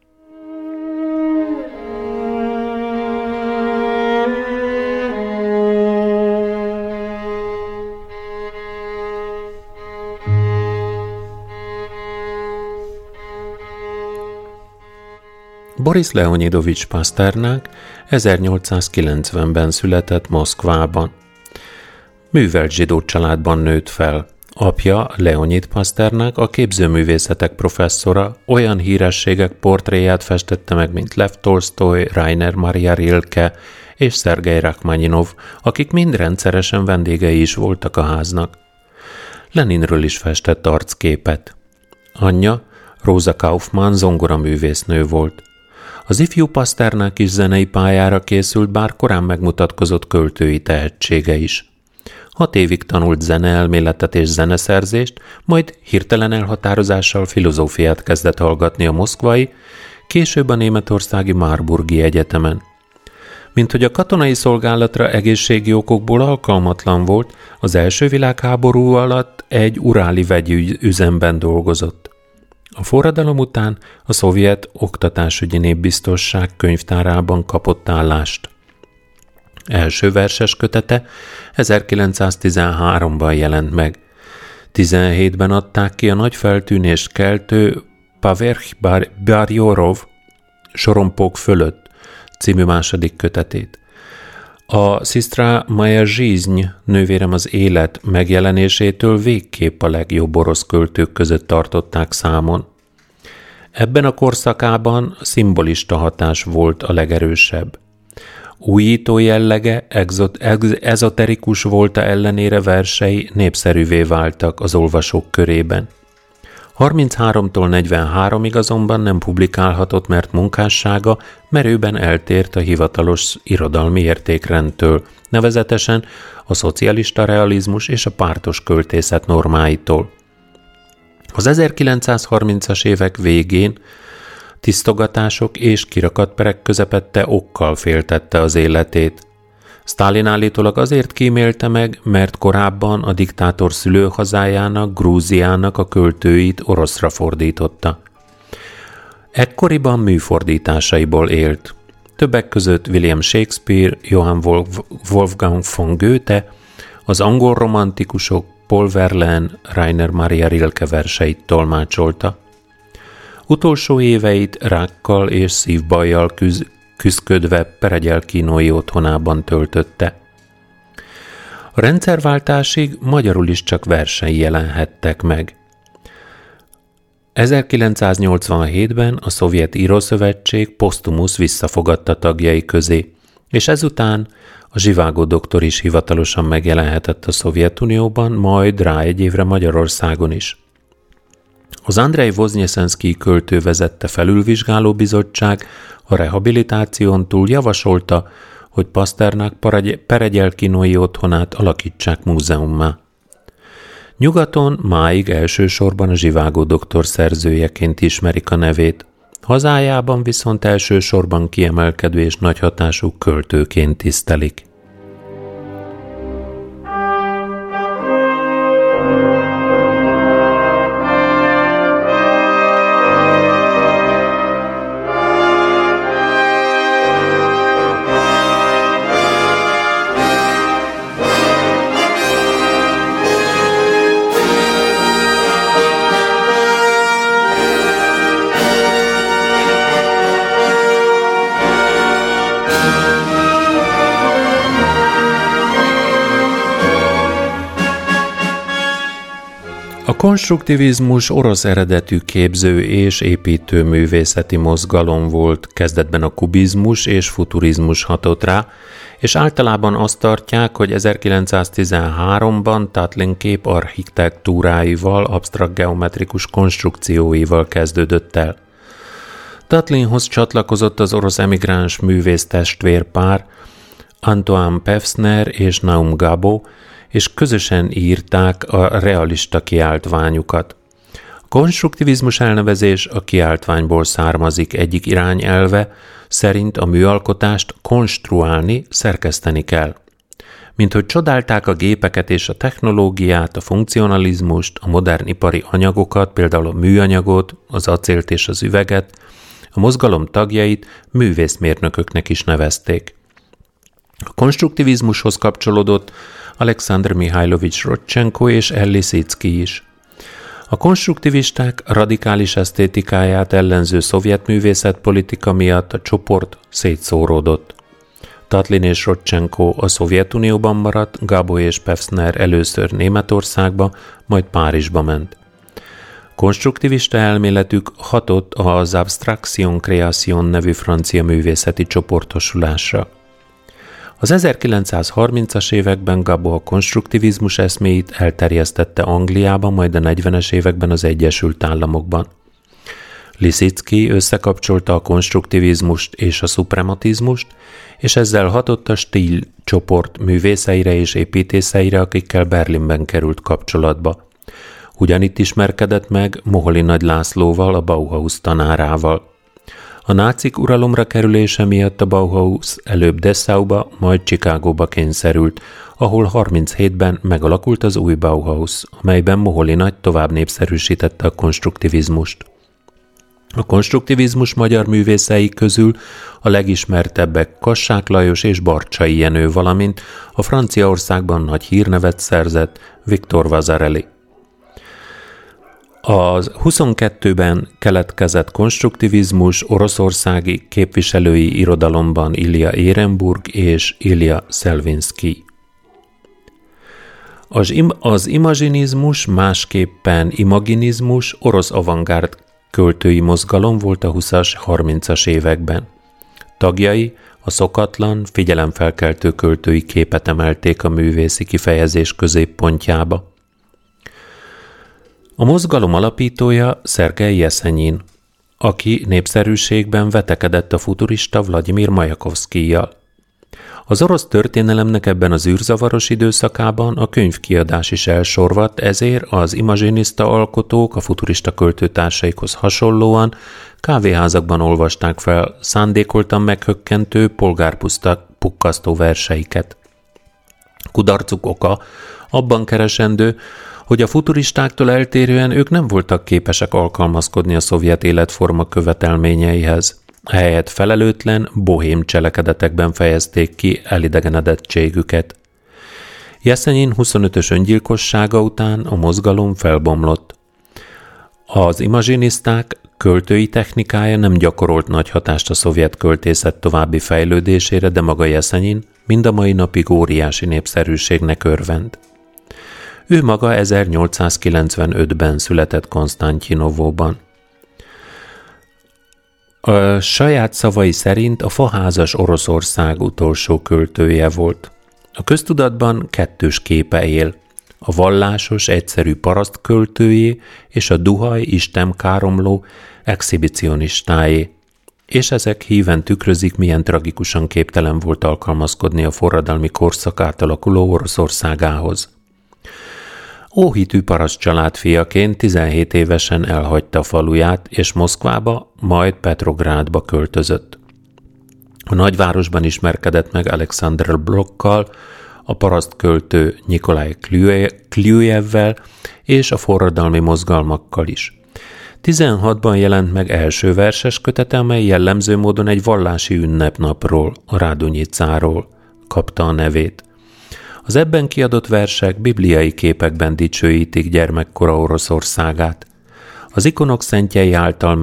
Boris Leonidovics Pasternák 1890-ben született Moszkvában. Művelt zsidó családban nőtt fel. Apja, Leonid Pasternák, a képzőművészetek professzora, olyan hírességek portréját festette meg, mint Lev Tolstoy, Rainer Maria Rilke és Szergei Rachmaninov, akik mind rendszeresen vendégei is voltak a háznak. Leninről is festett arcképet. Anyja, Rosa Kaufmann zongoraművésznő volt. Az ifjú Paszternák is zenei pályára készült, bár korán megmutatkozott költői tehetsége is. Hat évig tanult zeneelméletet és zeneszerzést, majd hirtelen elhatározással filozófiát kezdett hallgatni a moszkvai, később a németországi Marburgi Egyetemen. Mint hogy a katonai szolgálatra egészségi okokból alkalmatlan volt, az első világháború alatt egy uráli vegyi üzemben dolgozott. A forradalom után a szovjet oktatásügyi népbiztosság könyvtárában kapott állást. Első verses kötete 1913-ban jelent meg. 17-ben adták ki a nagy feltűnést keltő Paverch Barjorov Sorompók fölött című második kötetét. A Sistra Maja Zsízny, nővérem az élet megjelenésétől végképp a legjobb orosz költők között tartották számon. Ebben a korszakában szimbolista hatás volt a legerősebb. Újító jellege, exot, ex, ezoterikus volta ellenére versei népszerűvé váltak az olvasók körében. 33-tól 43-ig azonban nem publikálhatott, mert munkássága merőben eltért a hivatalos irodalmi értékrendtől, nevezetesen a szocialista realizmus és a pártos költészet normáitól. Az 1930-as évek végén tisztogatások és kirakatperek közepette okkal féltette az életét. Stalin állítólag azért kímélte meg, mert korábban a diktátor szülőhazájának, Grúziának a költőit oroszra fordította. Ekkoriban műfordításaiból élt. Többek között William Shakespeare, Johann Wolfgang von Goethe, az angol romantikusok Paul Verlaine, Rainer Maria Rilke verseit tolmácsolta. Utolsó éveit rákkal és szívbajjal küz, küzdködve Peregyel kínói otthonában töltötte. A rendszerváltásig magyarul is csak versei jelenhettek meg. 1987-ben a Szovjet Írószövetség posztumusz visszafogadta tagjai közé, és ezután a Zsivágó doktor is hivatalosan megjelenhetett a Szovjetunióban, majd rá egy évre Magyarországon is. Az Andrei Voznyeszenszki költő vezette felülvizsgáló bizottság a rehabilitáción túl javasolta, hogy Pasternák Peregyelkinói otthonát alakítsák múzeummá. Nyugaton máig elsősorban a Zsivágó doktor szerzőjeként ismerik a nevét, hazájában viszont elsősorban kiemelkedő és nagy hatású költőként tisztelik. Konstruktivizmus orosz eredetű képző és építő művészeti mozgalom volt, kezdetben a kubizmus és futurizmus hatott rá, és általában azt tartják, hogy 1913-ban Tatlin kép architektúráival, absztrakt geometrikus konstrukcióival kezdődött el. Tatlinhoz csatlakozott az orosz emigráns művész testvérpár, Antoine Pevsner és Naum Gabo, és közösen írták a realista kiáltványukat. Konstruktivizmus elnevezés a kiáltványból származik egyik irányelve, szerint a műalkotást konstruálni, szerkeszteni kell. Mint hogy csodálták a gépeket és a technológiát, a funkcionalizmust, a modern ipari anyagokat, például a műanyagot, az acélt és az üveget, a mozgalom tagjait művészmérnököknek is nevezték. A konstruktivizmushoz kapcsolódott Alexander Mihailovics Rodchenko és Elli Szicki is. A konstruktivisták radikális esztétikáját ellenző szovjet művészetpolitika miatt a csoport szétszóródott. Tatlin és Rodchenko a Szovjetunióban maradt, Gabo és Pevsner először Németországba, majd Párizsba ment. Konstruktivista elméletük hatott az Abstraction Creation nevű francia művészeti csoportosulásra. Az 1930-as években Gabo a konstruktivizmus eszméit elterjesztette Angliában, majd a 40-es években az Egyesült Államokban. Lisicki összekapcsolta a konstruktivizmust és a szuprematizmust, és ezzel hatott a stíl csoport művészeire és építészeire, akikkel Berlinben került kapcsolatba. Ugyanitt ismerkedett meg Moholi Nagy Lászlóval, a Bauhaus tanárával. A nácik uralomra kerülése miatt a Bauhaus előbb Dessauba, majd Chicagóba kényszerült, ahol 37-ben megalakult az új Bauhaus, amelyben Moholi nagy tovább népszerűsítette a konstruktivizmust. A konstruktivizmus magyar művészei közül a legismertebbek Kassák Lajos és Barcsai Jenő, valamint a Franciaországban nagy hírnevet szerzett Viktor Vazarelli. Az 22-ben keletkezett konstruktivizmus oroszországi képviselői irodalomban Ilya Érenburg és Ilya Szelvinski. Az, im- az imazsinizmus, másképpen imaginizmus orosz avantgárd költői mozgalom volt a 20-as, 30-as években. Tagjai a szokatlan, figyelemfelkeltő költői képet emelték a művészi kifejezés középpontjába. A mozgalom alapítója Szergei Jeszenyin, aki népszerűségben vetekedett a futurista Vladimir Majakovszkijjal. Az orosz történelemnek ebben az űrzavaros időszakában a könyvkiadás is elsorvadt, ezért az imazsinista alkotók a futurista költőtársaikhoz hasonlóan kávéházakban olvasták fel szándékoltan meghökkentő, polgárpukkasztó verseiket. Kudarcuk oka abban keresendő, hogy a futuristáktól eltérően ők nem voltak képesek alkalmazkodni a szovjet életforma követelményeihez. Helyett felelőtlen, bohém cselekedetekben fejezték ki elidegenedettségüket. Jeszenyin 25-ös öngyilkossága után a mozgalom felbomlott. Az imazsiniszták költői technikája nem gyakorolt nagy hatást a szovjet költészet további fejlődésére, de maga Jeszenyin mind a mai napig óriási népszerűségnek örvend. Ő maga 1895-ben született Konstantinovóban. A saját szavai szerint a faházas Oroszország utolsó költője volt. A köztudatban kettős képe él, a vallásos, egyszerű paraszt költőjé és a duhaj, isten káromló exhibicionistájé. És ezek híven tükrözik, milyen tragikusan képtelen volt alkalmazkodni a forradalmi korszak átalakuló Oroszországához. Óhitű paraszt család fiaként 17 évesen elhagyta faluját, és Moszkvába, majd Petrográdba költözött. A nagyvárosban ismerkedett meg Alexander Blokkal, a paraszt költő Nikolaj Kljujevvel és a forradalmi mozgalmakkal is. 16-ban jelent meg első verses kötete, amely jellemző módon egy vallási ünnepnapról, a Rádonyicáról kapta a nevét. Az ebben kiadott versek bibliai képekben dicsőítik gyermekkora Oroszországát. Az ikonok szentjei által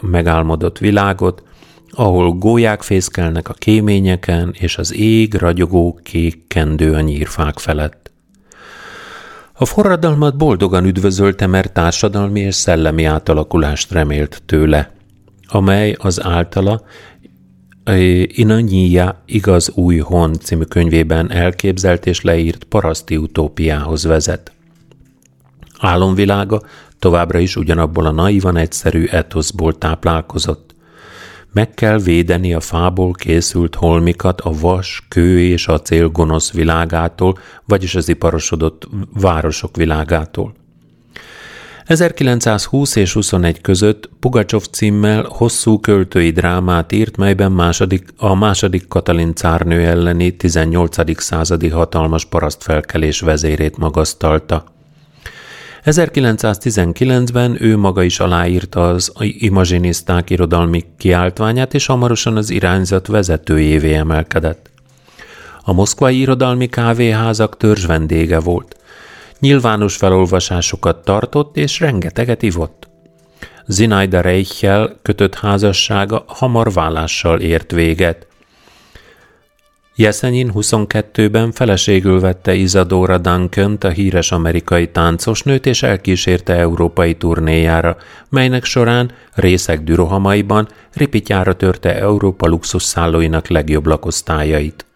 megálmodott világot, ahol gólyák fészkelnek a kéményeken, és az ég ragyogó kék kendő a nyírfák felett. A forradalmat boldogan üdvözölte, mert társadalmi és szellemi átalakulást remélt tőle, amely az általa Inanyia igaz új hon című könyvében elképzelt és leírt paraszti utópiához vezet. Álomvilága továbbra is ugyanabból a naivan egyszerű etoszból táplálkozott. Meg kell védeni a fából készült holmikat a vas, kő és acél gonosz világától, vagyis az iparosodott városok világától. 1920 és 21 között Pugacsov címmel hosszú költői drámát írt, melyben második, a második Katalin cárnő elleni 18. századi hatalmas parasztfelkelés vezérét magasztalta. 1919-ben ő maga is aláírta az imazsiniszták irodalmi kiáltványát, és hamarosan az irányzat vezetőjévé emelkedett. A moszkvai irodalmi kávéházak törzs vendége volt. Nyilvános felolvasásokat tartott, és rengeteget ivott. Zinaida Reichel kötött házassága hamar vállással ért véget. Jeszenyin 22-ben feleségül vette Isadora duncan a híres amerikai táncosnőt, és elkísérte európai turnéjára, melynek során részek dürohamaiban ripityára törte Európa luxusszállóinak legjobb lakosztályait.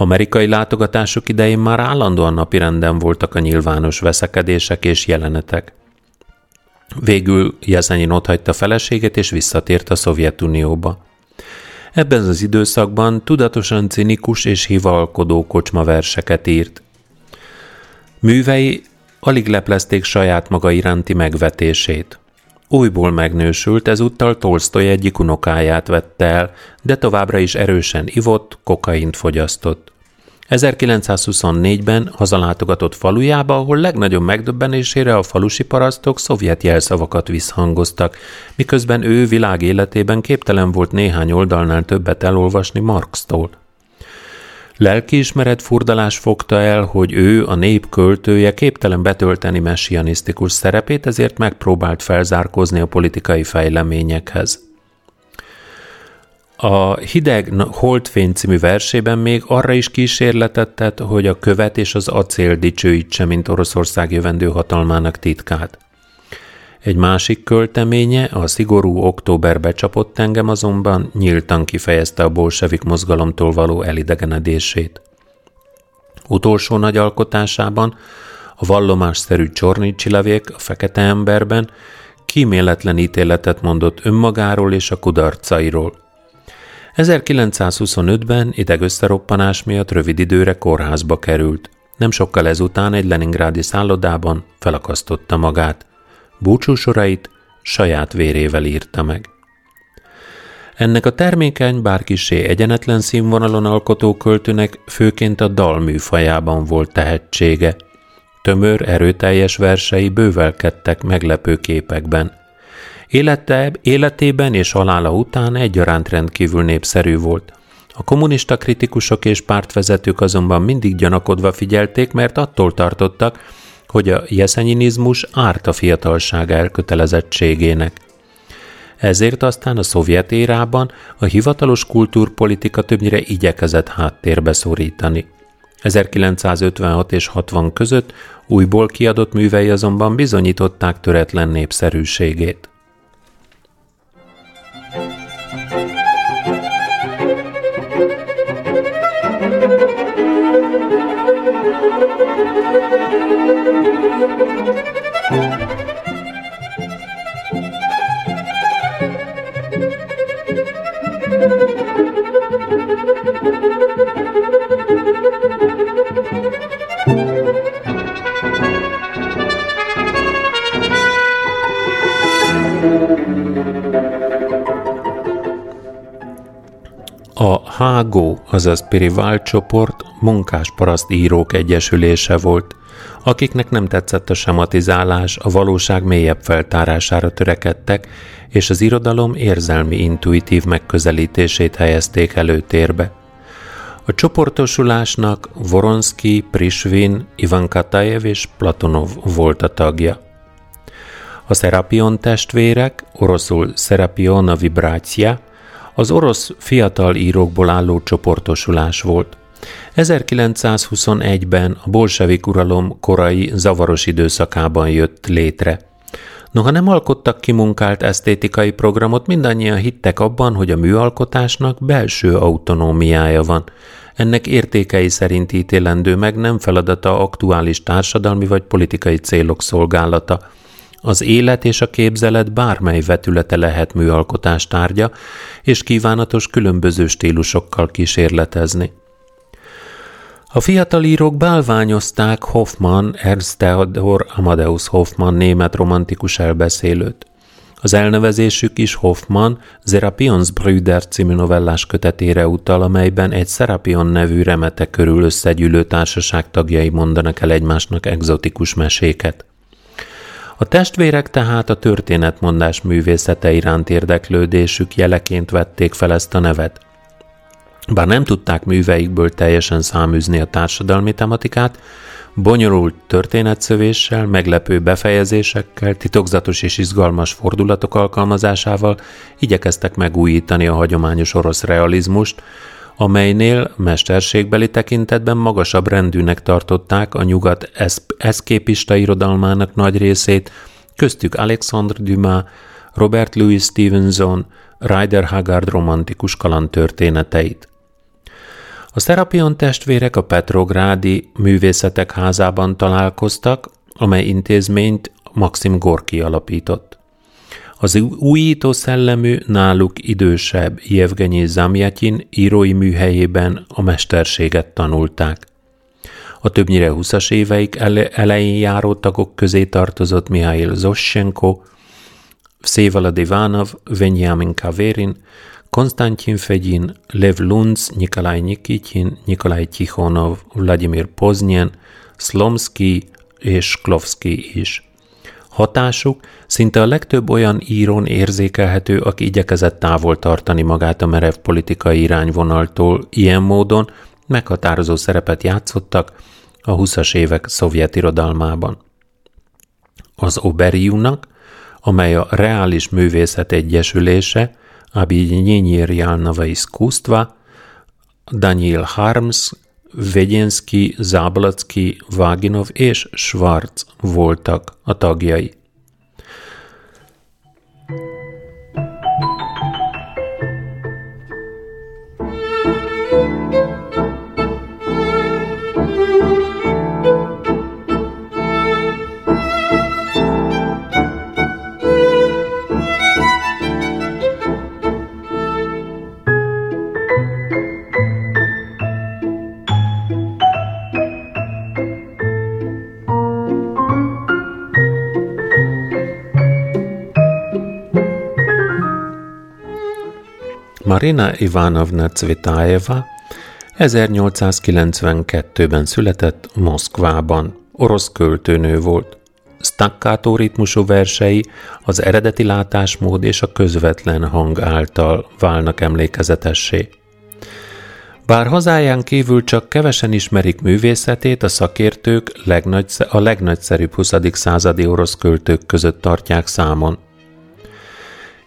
Amerikai látogatások idején már állandóan napirenden voltak a nyilvános veszekedések és jelenetek. Végül Jeszenyin otthagyta feleséget és visszatért a Szovjetunióba. Ebben az időszakban tudatosan cinikus és hivalkodó kocsmaverseket írt. Művei alig leplezték saját maga iránti megvetését. Újból megnősült, ezúttal Tolstoy egyik unokáját vette el, de továbbra is erősen ivott, kokaint fogyasztott. 1924-ben hazalátogatott falujába, ahol legnagyobb megdöbbenésére a falusi parasztok szovjet jelszavakat visszhangoztak, miközben ő világ életében képtelen volt néhány oldalnál többet elolvasni Marx-tól. Lelkiismeret furdalás fogta el, hogy ő, a nép költője képtelen betölteni messianisztikus szerepét, ezért megpróbált felzárkózni a politikai fejleményekhez. A Hideg Holdfény című versében még arra is kísérletet tett, hogy a követ és az acél dicsőítse, mint Oroszország jövendő hatalmának titkát. Egy másik költeménye, a szigorú októberbe csapott engem azonban nyíltan kifejezte a bolsevik mozgalomtól való elidegenedését. Utolsó nagy alkotásában, a vallomásszerű Csornicsi levék a fekete emberben kíméletlen ítéletet mondott önmagáról és a kudarcairól – 1925-ben idegösszeroppanás miatt rövid időre kórházba került. Nem sokkal ezután egy leningrádi szállodában felakasztotta magát. Búcsúsorait saját vérével írta meg. Ennek a termékeny, bár kisé egyenetlen színvonalon alkotó költőnek főként a dal műfajában volt tehetsége. Tömör, erőteljes versei bővelkedtek meglepő képekben. Élete, életében és halála után egyaránt rendkívül népszerű volt. A kommunista kritikusok és pártvezetők azonban mindig gyanakodva figyelték, mert attól tartottak, hogy a jeszenyinizmus árt a fiatalság elkötelezettségének. Ezért aztán a szovjet érában a hivatalos kultúrpolitika többnyire igyekezett háttérbe szorítani. 1956 és 60 között újból kiadott művei azonban bizonyították töretlen népszerűségét. Thank you. Azaz Pirivál csoport munkásparaszt írók egyesülése volt, akiknek nem tetszett a sematizálás, a valóság mélyebb feltárására törekedtek, és az irodalom érzelmi intuitív megközelítését helyezték előtérbe. A csoportosulásnak Voronski, Prisvin, Ivan Katajev és Platonov volt a tagja. A Serapion testvérek, oroszul Serapiona Vibrácia, az orosz fiatal írókból álló csoportosulás volt. 1921-ben a bolsevik uralom korai zavaros időszakában jött létre. Noha nem alkottak kimunkált esztétikai programot, mindannyian hittek abban, hogy a műalkotásnak belső autonómiája van. Ennek értékei szerint ítélendő meg nem feladata aktuális társadalmi vagy politikai célok szolgálata. Az élet és a képzelet bármely vetülete lehet műalkotás tárgya, és kívánatos különböző stílusokkal kísérletezni. A fiatal írók bálványozták Hoffmann, Ernst Theodor Amadeus Hoffmann német romantikus elbeszélőt. Az elnevezésük is Hoffmann Zerapionsbrüder című novellás kötetére utal, amelyben egy Serapion nevű remete körül összegyűlő társaság tagjai mondanak el egymásnak egzotikus meséket. A testvérek tehát a történetmondás művészete iránt érdeklődésük jeleként vették fel ezt a nevet – bár nem tudták műveikből teljesen száműzni a társadalmi tematikát, bonyolult történetszövéssel, meglepő befejezésekkel, titokzatos és izgalmas fordulatok alkalmazásával igyekeztek megújítani a hagyományos orosz realizmust, amelynél mesterségbeli tekintetben magasabb rendűnek tartották a nyugat eszképista irodalmának nagy részét, köztük Alexandre Dumas, Robert Louis Stevenson, Ryder Haggard romantikus kalandtörténeteit. A Szerapion testvérek a Petrográdi Művészetek Házában találkoztak, amely intézményt Maxim Gorki alapított. Az újító szellemű, náluk idősebb Jevgenyi Zamjatin írói műhelyében a mesterséget tanulták. A többnyire 20-as éveik elején járó tagok közé tartozott Mihail Zossenko, Szévalad Ivanov, Venyamin Kaverin, Konstantin Fegyin, Lev Lunz, Nikolaj Nikityin, Nikolaj Tikhonov, Vladimir Poznyen, Slomski és Klovski is. Hatásuk szinte a legtöbb olyan írón érzékelhető, aki igyekezett távol tartani magát a merev politikai irányvonaltól, ilyen módon meghatározó szerepet játszottak a 20-as évek szovjet irodalmában. Az Oberiumnak, amely a Reális Művészet Egyesülése, Объединение реального искусства, Daniel Harms, Vegyenszki, Záblacki, Váginov és Schwarz voltak a tagjai. Marina Ivanovna Cvetájeva 1892-ben született Moszkvában. Orosz költőnő volt. Staccato ritmusú versei az eredeti látásmód és a közvetlen hang által válnak emlékezetessé. Bár hazáján kívül csak kevesen ismerik művészetét, a szakértők a legnagyszerűbb 20. századi orosz költők között tartják számon –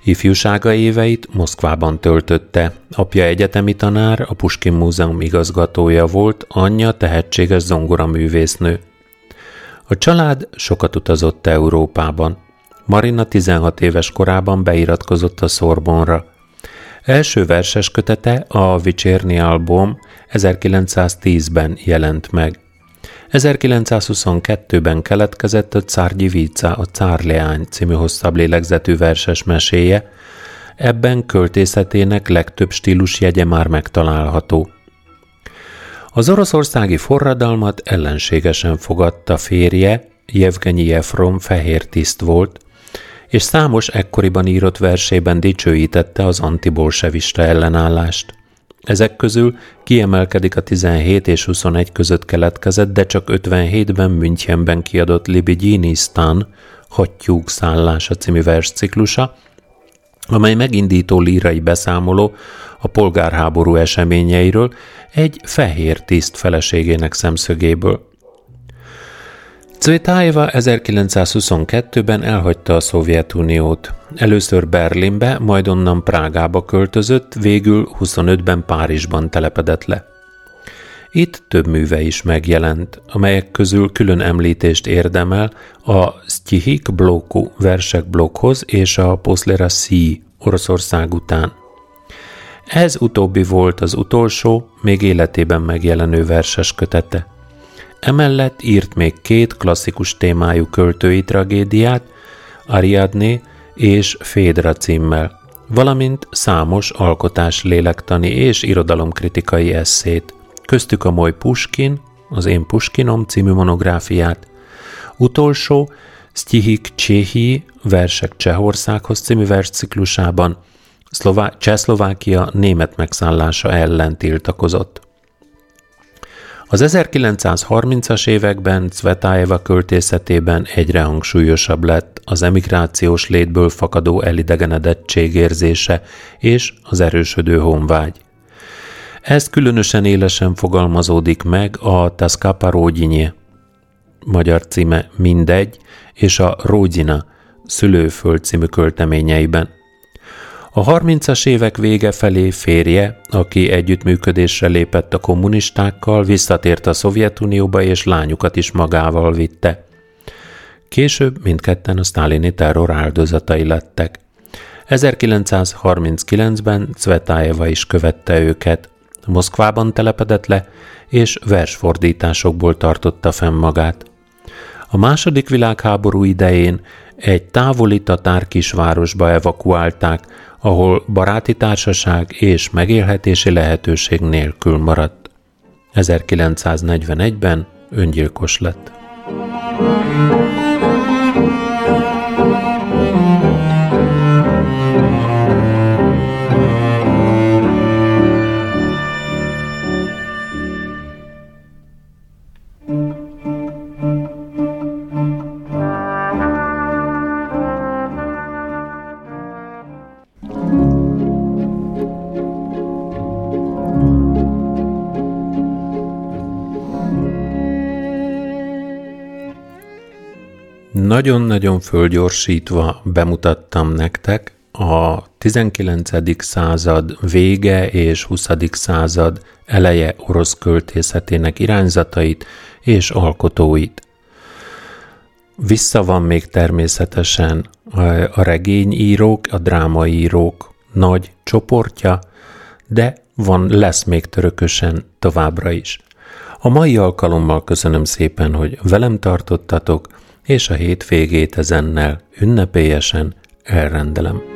Ifjúsága éveit Moszkvában töltötte. Apja egyetemi tanár, a Puskin Múzeum igazgatója volt, anyja tehetséges zongoraművésznő. A család sokat utazott Európában. Marina 16 éves korában beiratkozott a Szorbonra. Első verses kötete, a Vicsérni album 1910-ben jelent meg. 1922-ben keletkezett a Cárgyi Víca, a Cárleány című hosszabb lélegzetű verses meséje, ebben költészetének legtöbb stílusjegye már megtalálható. Az oroszországi forradalmat ellenségesen fogadta férje, Jevgenyi Efron fehér tiszt volt, és számos ekkoriban írott versében dicsőítette az antibolsevista ellenállást. Ezek közül kiemelkedik a 17 és 21 között keletkezett, de csak 57-ben Münchenben kiadott Libidjinistan, Hattyúk szállása című versciklusa, amely megindító lírai beszámoló a polgárháború eseményeiről egy fehér tiszt feleségének szemszögéből. Cvetájeva 1922-ben elhagyta a Szovjetuniót. Először Berlinbe, majd onnan Prágába költözött, végül 25-ben Párizsban telepedett le. Itt több műve is megjelent, amelyek közül külön említést érdemel a Stihik bloku versek blokkhoz és a Poslera Si Oroszország után. Ez utóbbi volt az utolsó, még életében megjelenő verses kötete. Emellett írt még két klasszikus témájú költői tragédiát, Ariadné és Fédra címmel, valamint számos alkotás lélektani és irodalomkritikai eszét, köztük a Moly Puskin, az Én Puskinom című monográfiát, utolsó Stihik Cséhi versek Csehországhoz című versciklusában Szlová- Csehszlovákia német megszállása ellen tiltakozott. Az 1930-as években Cvetájeva költészetében egyre hangsúlyosabb lett az emigrációs létből fakadó elidegenedettség érzése és az erősödő honvágy. Ez különösen élesen fogalmazódik meg a Taskapa Rógyinye, magyar címe Mindegy, és a Rógyina, Szülőföld című költeményeiben – a 30-as évek vége felé férje, aki együttműködésre lépett a kommunistákkal, visszatért a Szovjetunióba és lányukat is magával vitte. Később mindketten a sztálini terror áldozatai lettek. 1939-ben Cvetájeva is követte őket. Moszkvában telepedett le, és versfordításokból tartotta fenn magát. A második világháború idején egy távoli tatár kisvárosba evakuálták, ahol baráti társaság és megélhetési lehetőség nélkül maradt. 1941-ben öngyilkos lett. Nagyon-nagyon fölgyorsítva bemutattam nektek a 19. század vége és 20. század eleje orosz költészetének irányzatait és alkotóit. Vissza van még természetesen a regényírók, a drámaírók nagy csoportja, de van, lesz még törökösen továbbra is. A mai alkalommal köszönöm szépen, hogy velem tartottatok, és a hét végét ezennel ünnepélyesen elrendelem.